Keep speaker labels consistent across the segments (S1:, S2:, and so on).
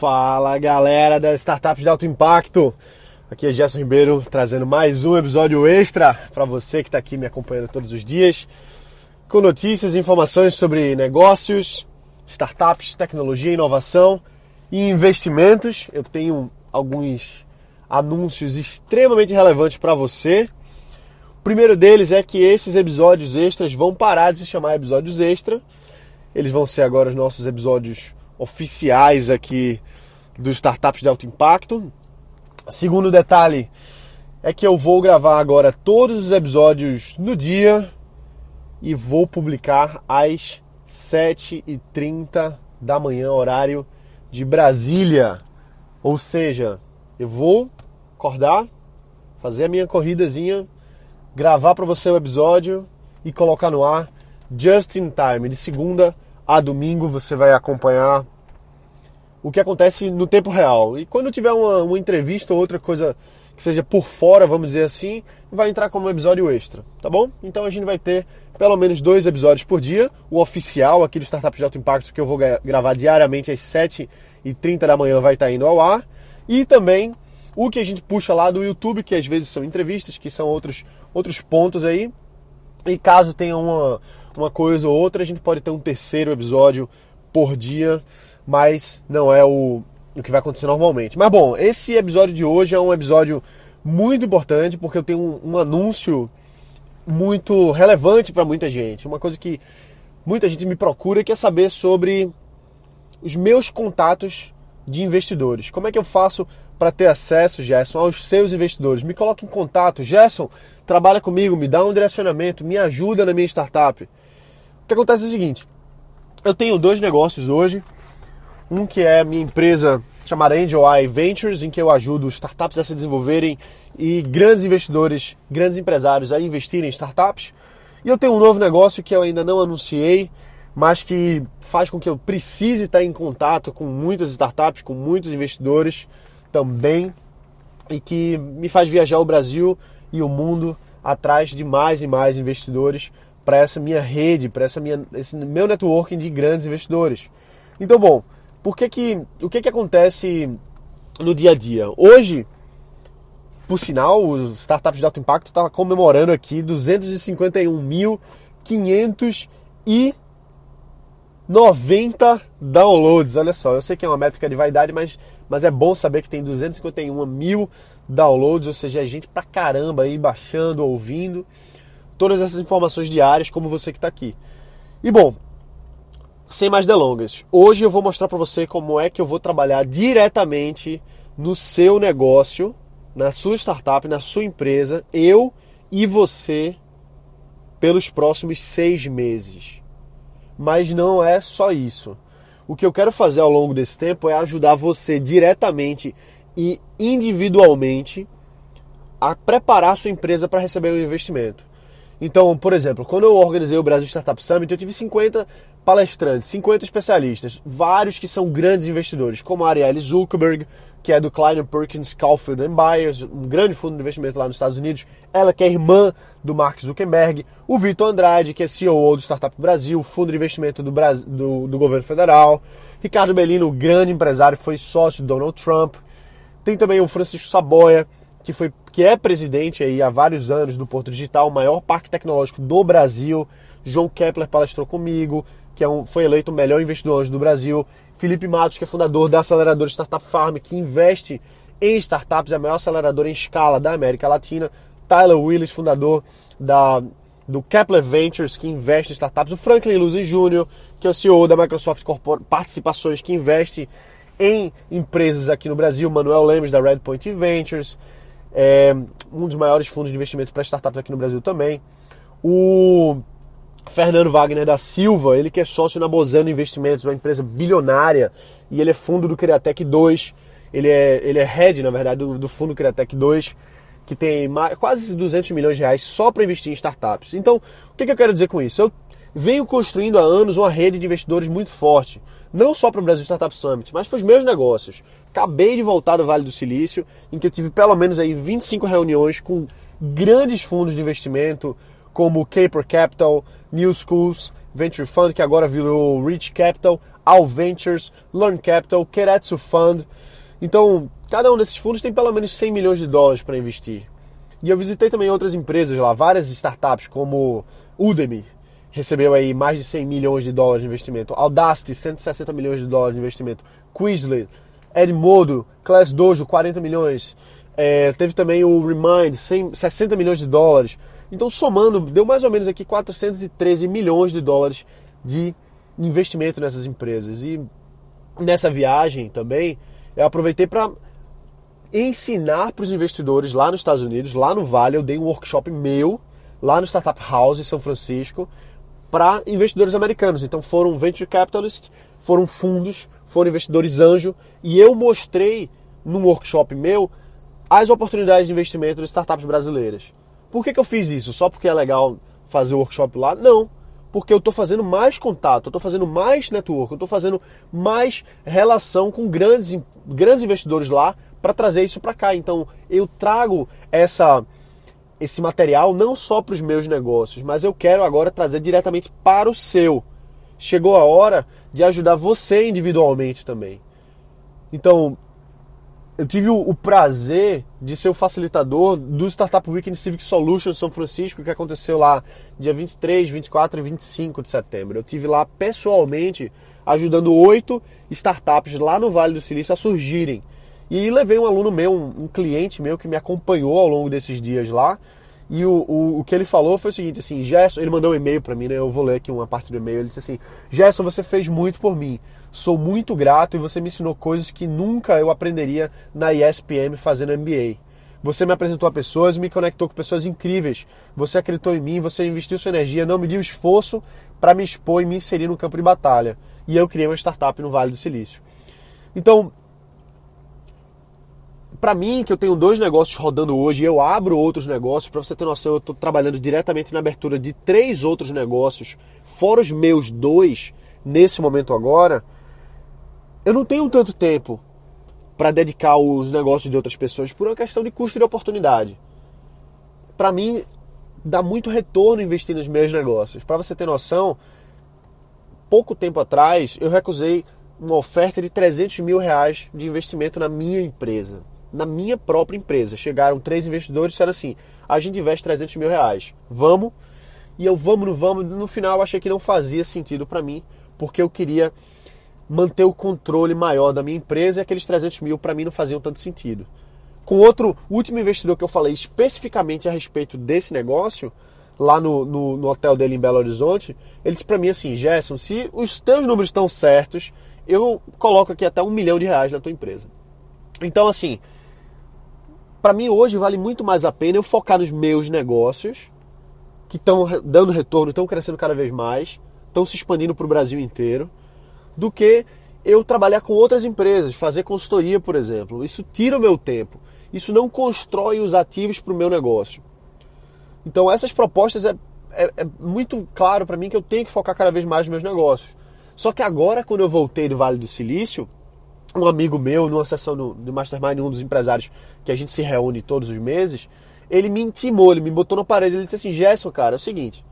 S1: Fala galera das startups de alto impacto. Aqui é Gerson Ribeiro trazendo mais um episódio extra para você que está aqui me acompanhando todos os dias, com notícias e informações sobre negócios, startups, tecnologia, inovação e investimentos. Eu tenho alguns anúncios extremamente relevantes para você. O primeiro deles é que esses episódios extras vão parar de se chamar episódios extra. Eles vão ser agora os nossos episódios oficiais aqui dos startups de alto impacto. Segundo detalhe é que eu vou gravar agora todos os episódios no dia e vou publicar às 7h30 da manhã, horário de Brasília. Ou seja, eu vou acordar, fazer a minha corridazinha, gravar para você o episódio e colocar no ar just in time, de segunda a domingo você vai acompanhar o que acontece no tempo real. E quando tiver uma, uma entrevista ou outra coisa que seja por fora, vamos dizer assim, vai entrar como episódio extra, tá bom? Então a gente vai ter pelo menos dois episódios por dia. O oficial aqui do Startup de Alto Impacto, que eu vou gravar diariamente às 7h30 da manhã, vai estar indo ao ar. E também o que a gente puxa lá do YouTube, que às vezes são entrevistas, que são outros, outros pontos aí. E caso tenha uma, uma coisa ou outra, a gente pode ter um terceiro episódio por dia, mas não é o, o que vai acontecer normalmente. Mas bom, esse episódio de hoje é um episódio muito importante porque eu tenho um, um anúncio muito relevante para muita gente. Uma coisa que muita gente me procura e quer saber sobre os meus contatos de investidores. Como é que eu faço para ter acesso, Gerson, aos seus investidores? Me coloque em contato. Gerson, trabalha comigo, me dá um direcionamento, me ajuda na minha startup que acontece é o seguinte: eu tenho dois negócios hoje. Um que é a minha empresa chamada Angel Eye Ventures, em que eu ajudo startups a se desenvolverem e grandes investidores, grandes empresários a investirem em startups. E eu tenho um novo negócio que eu ainda não anunciei, mas que faz com que eu precise estar em contato com muitas startups, com muitos investidores também, e que me faz viajar o Brasil e o mundo atrás de mais e mais investidores para essa minha rede, para essa minha, esse meu networking de grandes investidores. Então, bom, por que que, o que que acontece no dia a dia? Hoje, por sinal, o Startup de Alto Impacto estava comemorando aqui 251.590 downloads. Olha só, eu sei que é uma métrica de vaidade, mas, mas é bom saber que tem 251 mil downloads, ou seja, é gente pra caramba aí baixando, ouvindo todas essas informações diárias, como você que está aqui. E bom, sem mais delongas, hoje eu vou mostrar para você como é que eu vou trabalhar diretamente no seu negócio, na sua startup, na sua empresa, eu e você, pelos próximos seis meses. Mas não é só isso. O que eu quero fazer ao longo desse tempo é ajudar você diretamente e individualmente a preparar sua empresa para receber o um investimento. Então, por exemplo, quando eu organizei o Brasil Startup Summit, eu tive 50 palestrantes, 50 especialistas, vários que são grandes investidores, como a Arielle Zuckerberg, que é do Kleiner Perkins Caulfield Byers, um grande fundo de investimento lá nos Estados Unidos. Ela que é irmã do Mark Zuckerberg. O Vitor Andrade, que é CEO do Startup Brasil, fundo de investimento do, Brasil, do, do governo federal. Ricardo Bellino, grande empresário, foi sócio de Donald Trump. Tem também o Francisco Saboia, que, foi, que é presidente aí há vários anos do Porto Digital, o maior parque tecnológico do Brasil. João Kepler palestrou comigo, que é um, foi eleito o melhor investidor anjo do Brasil. Felipe Matos, que é fundador da aceleradora Startup Farm, que investe em startups, é a maior aceleradora em escala da América Latina. Tyler Willis, fundador da, do Kepler Ventures, que investe em startups. O Franklin Luzi Jr., que é o CEO da Microsoft Participações, que investe em empresas aqui no Brasil. Manuel Lemos, da Redpoint Ventures é um dos maiores fundos de investimento para startups aqui no Brasil também. O Fernando Wagner da Silva, ele que é sócio na Bozano Investimentos, uma empresa bilionária, e ele é fundo do Criatec 2. Ele é, ele é head, na verdade, do, do fundo Criatec 2, que tem mais, quase 200 milhões de reais só para investir em startups. Então, o que, que eu quero dizer com isso? Eu venho construindo há anos uma rede de investidores muito forte, não só para o Brasil Startup Summit, mas para os meus negócios. Acabei de voltar do Vale do Silício, em que eu tive pelo menos aí 25 reuniões com grandes fundos de investimento, como Caper Capital, New Schools, Venture Fund, que agora virou Rich Capital, All Ventures, Learn Capital, Keretsu Fund. Então, cada um desses fundos tem pelo menos 100 milhões de dólares para investir. E eu visitei também outras empresas lá, várias startups como Udemy, recebeu aí mais de 100 milhões de dólares de investimento. Audacity, 160 milhões de dólares de investimento. Quizlet, Edmodo, Class Dojo, 40 milhões. É, teve também o Remind, 100, 60 milhões de dólares. Então, somando, deu mais ou menos aqui 413 milhões de dólares de investimento nessas empresas. E nessa viagem também, eu aproveitei para ensinar para os investidores lá nos Estados Unidos, lá no Vale, eu dei um workshop meu, lá no Startup House em São Francisco, para investidores americanos. Então foram venture capitalists, foram fundos, foram investidores anjo, e eu mostrei num workshop meu as oportunidades de investimento de startups brasileiras. Por que, que eu fiz isso? Só porque é legal fazer o workshop lá? Não. Porque eu estou fazendo mais contato, eu estou fazendo mais network, eu estou fazendo mais relação com grandes, grandes investidores lá para trazer isso para cá. Então eu trago essa esse material não só para os meus negócios, mas eu quero agora trazer diretamente para o seu. Chegou a hora de ajudar você individualmente também. Então, eu tive o, prazer de ser o facilitador do Startup Weekend Civic Solutions São Francisco, que aconteceu lá dia 23, 24 e 25 de setembro. Eu tive lá pessoalmente ajudando oito startups lá no Vale do Silício a surgirem. E levei um aluno meu, um, um cliente meu que me acompanhou ao longo desses dias lá. E o, o, o que ele falou foi o seguinte, assim, Gerson, ele mandou um e-mail para mim, né? Eu vou ler aqui uma parte do e-mail. Ele disse assim: Gerson, você fez muito por mim. Sou muito grato e você me ensinou coisas que nunca eu aprenderia na ESPM fazendo MBA. Você me apresentou a pessoas, me conectou com pessoas incríveis. Você acreditou em mim, você investiu sua energia, não mediu esforço para me expor e me inserir no campo de batalha. E eu criei uma startup no Vale do Silício. Então, para mim, que eu tenho dois negócios rodando hoje, eu abro outros negócios, para você ter noção, eu estou trabalhando diretamente na abertura de três outros negócios, fora os meus dois, nesse momento agora. Eu não tenho tanto tempo para dedicar os negócios de outras pessoas por uma questão de custo de oportunidade. Para mim, dá muito retorno investir nos meus negócios. Para você ter noção, pouco tempo atrás eu recusei uma oferta de 300 mil reais de investimento na minha empresa na minha própria empresa. Chegaram três investidores e disseram assim: a gente investe 300 mil reais, vamos? E eu, vamos, não vamos. No final, achei que não fazia sentido para mim, porque eu queria manter o controle maior da minha empresa e aqueles 300 mil para mim não faziam tanto sentido. Com outro último investidor que eu falei especificamente a respeito desse negócio, lá no, no, no hotel dele em Belo Horizonte, ele disse para mim assim: Gerson, se os teus números estão certos, eu coloco aqui até um milhão de reais na tua empresa. Então, assim, para mim hoje vale muito mais a pena eu focar nos meus negócios, que estão dando retorno, estão crescendo cada vez mais, estão se expandindo para o Brasil inteiro, do que eu trabalhar com outras empresas, fazer consultoria, por exemplo. Isso tira o meu tempo. Isso não constrói os ativos para o meu negócio. Então, essas propostas é, é, é muito claro para mim que eu tenho que focar cada vez mais nos meus negócios. Só que agora, quando eu voltei do Vale do Silício, um amigo meu, numa sessão do, do Mastermind, um dos empresários que a gente se reúne todos os meses, ele me intimou, ele me botou na parede, ele disse assim, Gerson, cara, é o seguinte,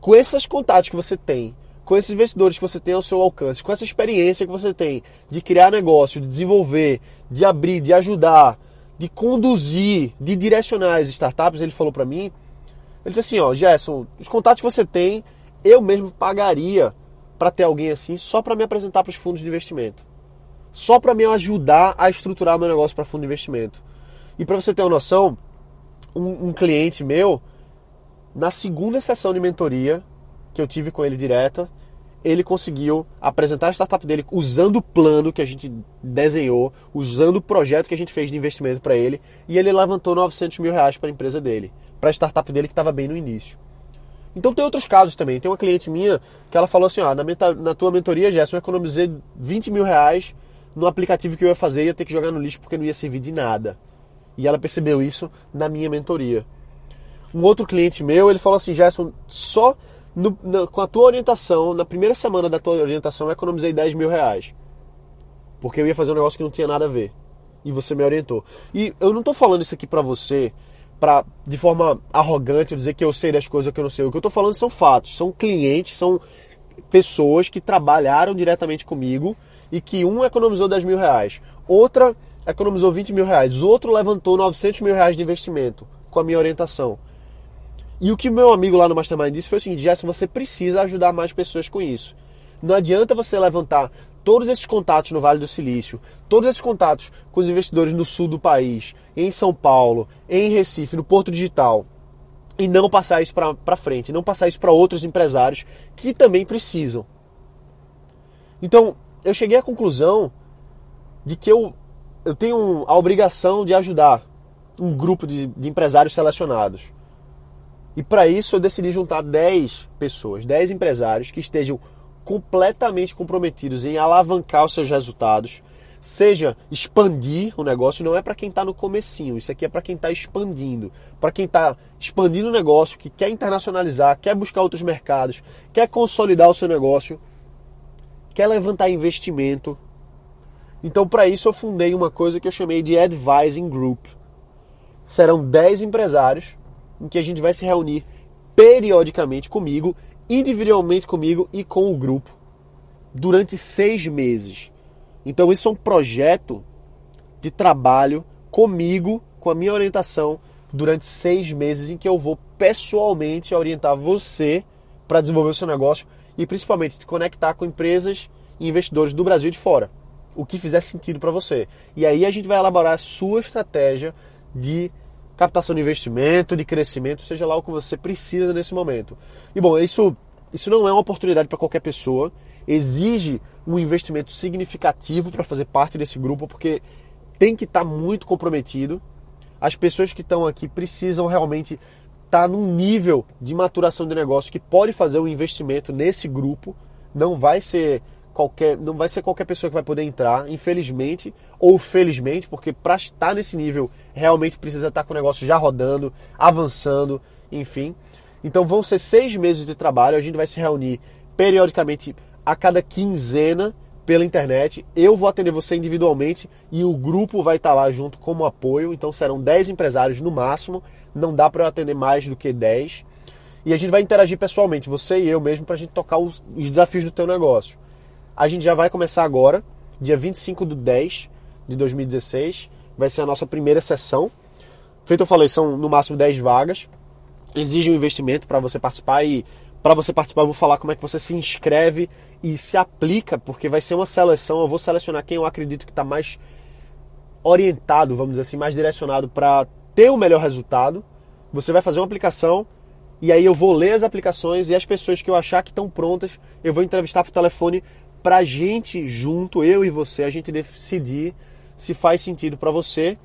S1: com esses contatos que você tem, com esses investidores que você tem ao seu alcance, com essa experiência que você tem de criar negócio, de desenvolver, de abrir, de ajudar, de conduzir, de direcionar as startups, ele falou para mim, ele disse assim, ó, Gerson, os contatos que você tem, eu mesmo pagaria para ter alguém assim só para me apresentar para os fundos de investimento só para me ajudar a estruturar meu negócio para fundo de investimento. E para você ter uma noção, um, um, cliente meu, na segunda sessão de mentoria que eu tive com ele direta, ele conseguiu apresentar a startup dele usando o plano que a gente desenhou, usando o projeto que a gente fez de investimento para ele, e ele levantou 900 mil reais para a empresa dele, para a startup dele que estava bem no início. Então tem outros casos também. Tem uma cliente minha que ela falou assim: ó, na, na tua mentoria, Gerson, eu economizei 20 mil reais no aplicativo que eu ia fazer ia ter que jogar no lixo porque não ia servir de nada. E ela percebeu isso na minha mentoria. Um outro cliente meu, ele falou assim, Gerson, só no, na, com a tua orientação, na primeira semana da tua orientação, eu economizei 10 mil reais. Porque eu ia fazer um negócio que não tinha nada a ver. E você me orientou. E eu não estou falando isso aqui para você para de forma arrogante dizer que eu sei das coisas que eu não sei. O que eu estou falando são fatos, são clientes, são pessoas que trabalharam diretamente comigo e que um economizou 10 mil reais, outra economizou 20 mil reais, outro levantou 900 mil reais de investimento com a minha orientação. E o que meu amigo lá no Mastermind disse foi o seguinte: Gerson, você precisa ajudar mais pessoas com isso. Não adianta você levantar todos esses contatos no Vale do Silício, todos esses contatos com os investidores no sul do país, em São Paulo, em Recife, no Porto Digital, e não passar isso para frente, não passar isso para outros empresários que também precisam. Então, eu cheguei à conclusão de que eu, eu tenho a obrigação de ajudar um grupo de, de empresários selecionados. E para isso eu decidi juntar 10 pessoas, 10 empresários que estejam completamente comprometidos em alavancar os seus resultados, seja expandir o negócio, não é para quem está no comecinho, isso aqui é para quem está expandindo, para quem está expandindo o negócio, que quer internacionalizar, quer buscar outros mercados, quer consolidar o seu negócio, quer levantar investimento. Então, para isso, eu fundei uma coisa que eu chamei de Advising Group. Serão 10 empresários em que a gente vai se reunir periodicamente comigo, individualmente comigo e com o grupo, durante seis meses. Então, isso é um projeto de trabalho comigo, com a minha orientação, durante seis meses, em que eu vou pessoalmente orientar você para desenvolver o seu negócio e principalmente te conectar com empresas e investidores do Brasil e de fora. O que fizer sentido para você. E aí a gente vai elaborar a sua estratégia de captação de investimento, de crescimento, seja lá o que você precisa nesse momento. E bom, isso, isso não é uma oportunidade para qualquer pessoa, exige um investimento significativo para fazer parte desse grupo, porque tem que estar tá muito comprometido. As pessoas que estão aqui precisam realmente estar tá num nível de maturação de negócio que pode fazer um investimento nesse grupo. Não vai ser qualquer, não vai ser qualquer pessoa que vai poder entrar, infelizmente ou felizmente, porque para estar nesse nível realmente precisa estar com o negócio já rodando, avançando, enfim. Então vão ser seis meses de trabalho, a gente vai se reunir periodicamente a cada quinzena pela internet. Eu vou atender você individualmente e o grupo vai estar lá junto como apoio. Então serão 10 empresários no máximo, não dá para eu atender mais do que 10. E a gente vai interagir pessoalmente, você e eu mesmo, para a gente tocar os, os desafios do teu negócio. A gente já vai começar agora, dia 25 do 10 de 2016. Vai ser a nossa primeira sessão. Feito eu falei, são no máximo 10 vagas. Exige um investimento para você participar e para você participar eu vou falar como é que você se inscreve e se aplica, porque vai ser uma seleção, eu vou selecionar quem eu acredito que está mais orientado, vamos dizer assim, mais direcionado para ter o melhor resultado. Você vai fazer uma aplicação e aí eu vou ler as aplicações e as pessoas que eu achar que estão prontas, eu vou entrevistar por telefone para a gente junto, eu e você, a gente decidir se faz sentido para você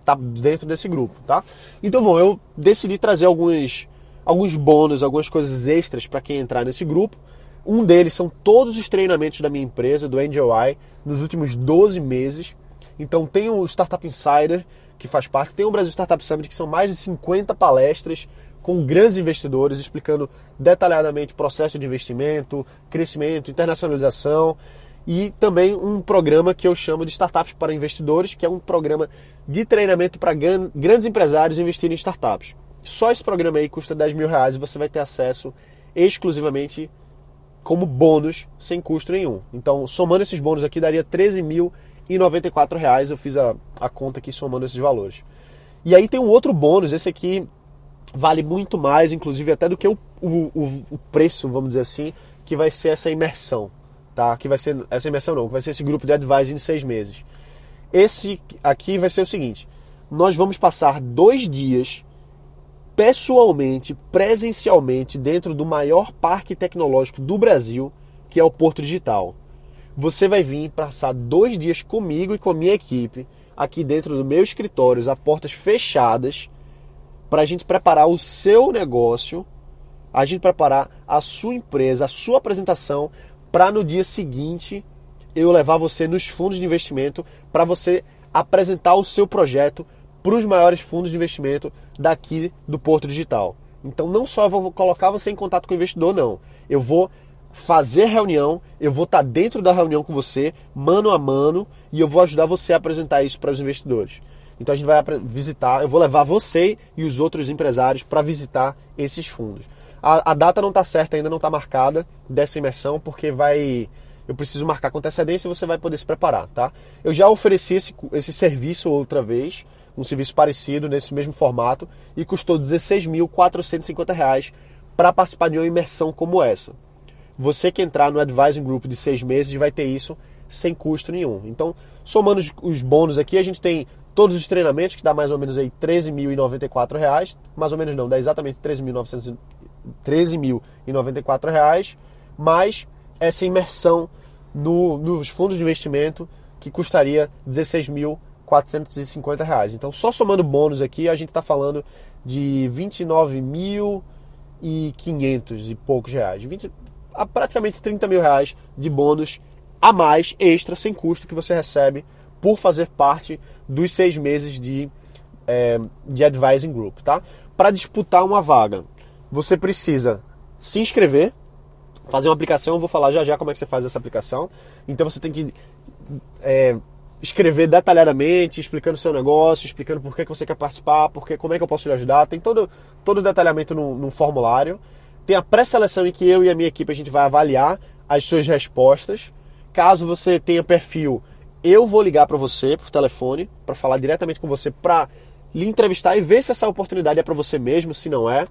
S1: estar tá dentro desse grupo, tá? Então, bom, eu decidi trazer alguns, alguns bônus, algumas coisas extras para quem entrar nesse grupo. Um deles são todos os treinamentos da minha empresa, do Angel Eye, nos últimos 12 meses. Então tem o Startup Insider, que faz parte, tem o Brasil Startup Summit, que são mais de 50 palestras com grandes investidores, explicando detalhadamente processo de investimento, crescimento, internacionalização e também um programa que eu chamo de Startups para Investidores, que é um programa de treinamento para grandes empresários investirem em startups. Só esse programa aí custa 10 mil reais e você vai ter acesso exclusivamente como bônus, sem custo nenhum. Então, somando esses bônus aqui, daria 13.094 reais. Eu fiz a, a conta aqui somando esses valores. E aí tem um outro bônus, esse aqui vale muito mais, inclusive até do que o, o, o, preço, vamos dizer assim, que vai ser essa imersão, tá? Que vai ser essa imersão não, que vai ser esse grupo de advising em seis meses. Esse aqui vai ser o seguinte: nós vamos passar dois dias pessoalmente, presencialmente, dentro do maior parque tecnológico do Brasil, que é o Porto Digital. Você vai vir passar dois dias comigo e com a minha equipe aqui dentro do meu escritório, a portas fechadas para a gente preparar o seu negócio, a gente preparar a sua empresa, a sua apresentação, para no dia seguinte eu levar você nos fundos de investimento para você apresentar o seu projeto para os maiores fundos de investimento daqui do Porto Digital. Então não só vou colocar você em contato com o investidor, não. Eu vou fazer reunião, eu vou estar dentro da reunião com você, mano a mano, e eu vou ajudar você a apresentar isso para os investidores. Então a gente vai visitar, eu vou levar você e os outros empresários para visitar esses fundos. A, a data não está certa, ainda não está marcada dessa imersão, porque vai. Eu preciso marcar com antecedência e você vai poder se preparar, tá? Eu já ofereci esse, esse serviço outra vez, um serviço parecido nesse mesmo formato, e custou R$ 16.450 para participar de uma imersão como essa. Você que entrar no Advising Group de seis meses vai ter isso sem custo nenhum. Então, somando os bônus aqui, a gente tem todos os treinamentos, que dá mais ou menos aí R$ 13.094, mais ou menos não, dá exatamente 13.094 reais, mais essa imersão no, nos fundos de investimento que custaria R$ 16.450. reais. Então, só somando bônus aqui, a gente está falando de R$ 29.500 e poucos reais. 20, praticamente 30 mil reais de bônus a mais, extra, sem custo, que você recebe por fazer parte dos seis meses de, é, de Advising Group, tá? Para disputar uma vaga, você precisa se inscrever, fazer uma aplicação, eu vou falar já já como é que você faz essa aplicação. Então você tem que é, escrever detalhadamente, explicando o seu negócio, explicando por que, que você quer participar, porque, como é que eu posso lhe ajudar. Tem todo, todo o detalhamento no, no formulário. Tem a pré-seleção em que eu e a minha equipe a gente vai avaliar as suas respostas. Caso você tenha perfil eu vou ligar para você por telefone para falar diretamente com você para lhe entrevistar e ver se essa oportunidade é para você mesmo, se não é.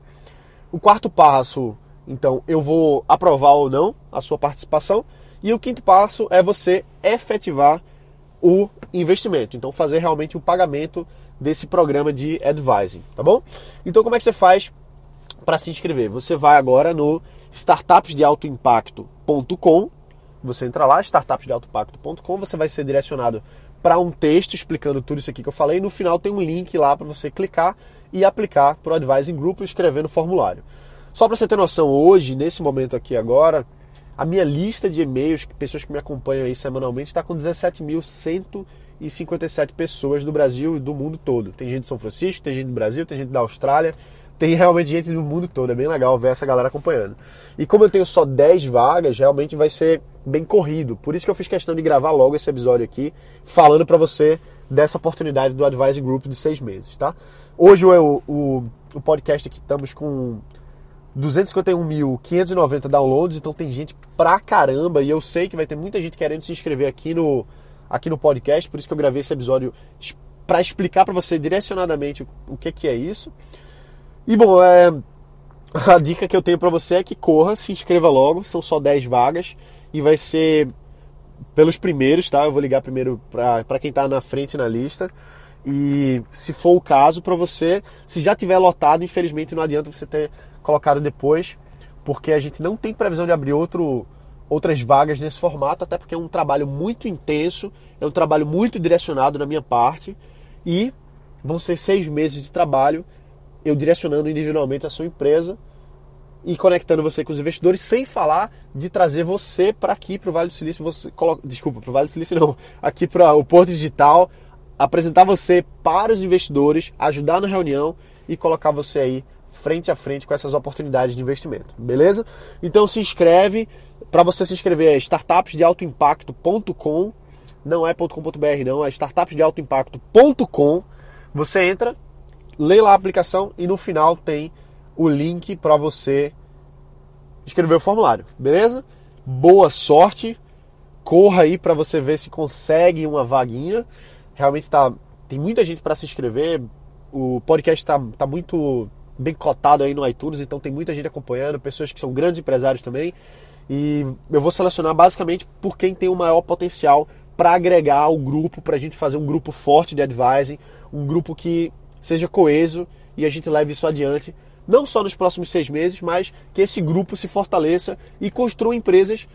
S1: O quarto passo, então, eu vou aprovar ou não a sua participação. E o quinto passo é você efetivar o investimento. Então, fazer realmente o pagamento desse programa de advising, tá bom? Então, como é que você faz para se inscrever? Você vai agora no startupsdealtoimpacto.com você entra lá, startupsdealtopacto.com, você vai ser direcionado para um texto explicando tudo isso aqui que eu falei. No final tem um link lá para você clicar e aplicar para o Advising Group escrever no formulário. Só para você ter noção, hoje, nesse momento aqui agora, a minha lista de e-mails, pessoas que me acompanham aí semanalmente, está com 17.157 pessoas do Brasil e do mundo todo. Tem gente de São Francisco, tem gente do Brasil, tem gente da Austrália, tem realmente gente do mundo todo. É bem legal ver essa galera acompanhando. E como eu tenho só 10 vagas, realmente vai ser bem corrido. Por isso que eu fiz questão de gravar logo esse episódio aqui, falando para você dessa oportunidade do Advising Group de seis meses, tá? Hoje o, o, o podcast aqui estamos com 251.590 downloads, então tem gente pra caramba e eu sei que vai ter muita gente querendo se inscrever aqui no, aqui no podcast, por isso que eu gravei esse episódio para explicar para você direcionadamente o, que, que é isso. E bom, é, a dica que eu tenho para você é que corra, se inscreva logo, são só 10 vagas e vai ser pelos primeiros, tá? Eu vou ligar primeiro para quem está na frente na lista. E se for o caso para você, se já tiver lotado, infelizmente não adianta você ter colocado depois, porque a gente não tem previsão de abrir outro, outras vagas nesse formato, até porque é um trabalho muito intenso, é um trabalho muito direcionado na minha parte e vão ser seis meses de trabalho eu direcionando individualmente a sua empresa e conectando você com os investidores, sem falar de trazer você para aqui para o Vale do Silício, você coloca, desculpa, para o Vale do Silício não, aqui para o Porto Digital, apresentar você para os investidores, ajudar na reunião e colocar você aí frente a frente com essas oportunidades de investimento, beleza? Então se inscreve, para você se inscrever é startupsdealtoimpacto.com, não é .com.br não, é startupsdealtoimpacto.com. Você entra, lê lá a aplicação e no final tem o link para você escrever o formulário, beleza? Boa sorte, corra aí para você ver se consegue uma vaguinha. Realmente tá, tem muita gente para se inscrever. O podcast está tá muito bem cotado aí no iTunes, então tem muita gente acompanhando, pessoas que são grandes empresários também. E eu vou selecionar basicamente por quem tem o maior potencial para agregar o grupo, para a gente fazer um grupo forte de advising, um grupo que seja coeso e a gente leve isso adiante, não só nos próximos seis meses, mas que esse grupo se fortaleça e construa empresas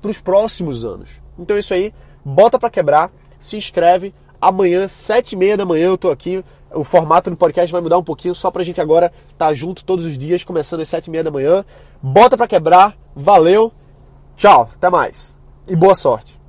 S1: para os próximos anos. Então é isso aí, bota para quebrar, se inscreve. Amanhã, sete e meia da manhã, eu estou aqui. O formato do podcast vai mudar um pouquinho, só para a gente agora estar tá junto todos os dias, começando às sete e meia da manhã. Bota para quebrar, valeu, tchau, até mais e boa sorte.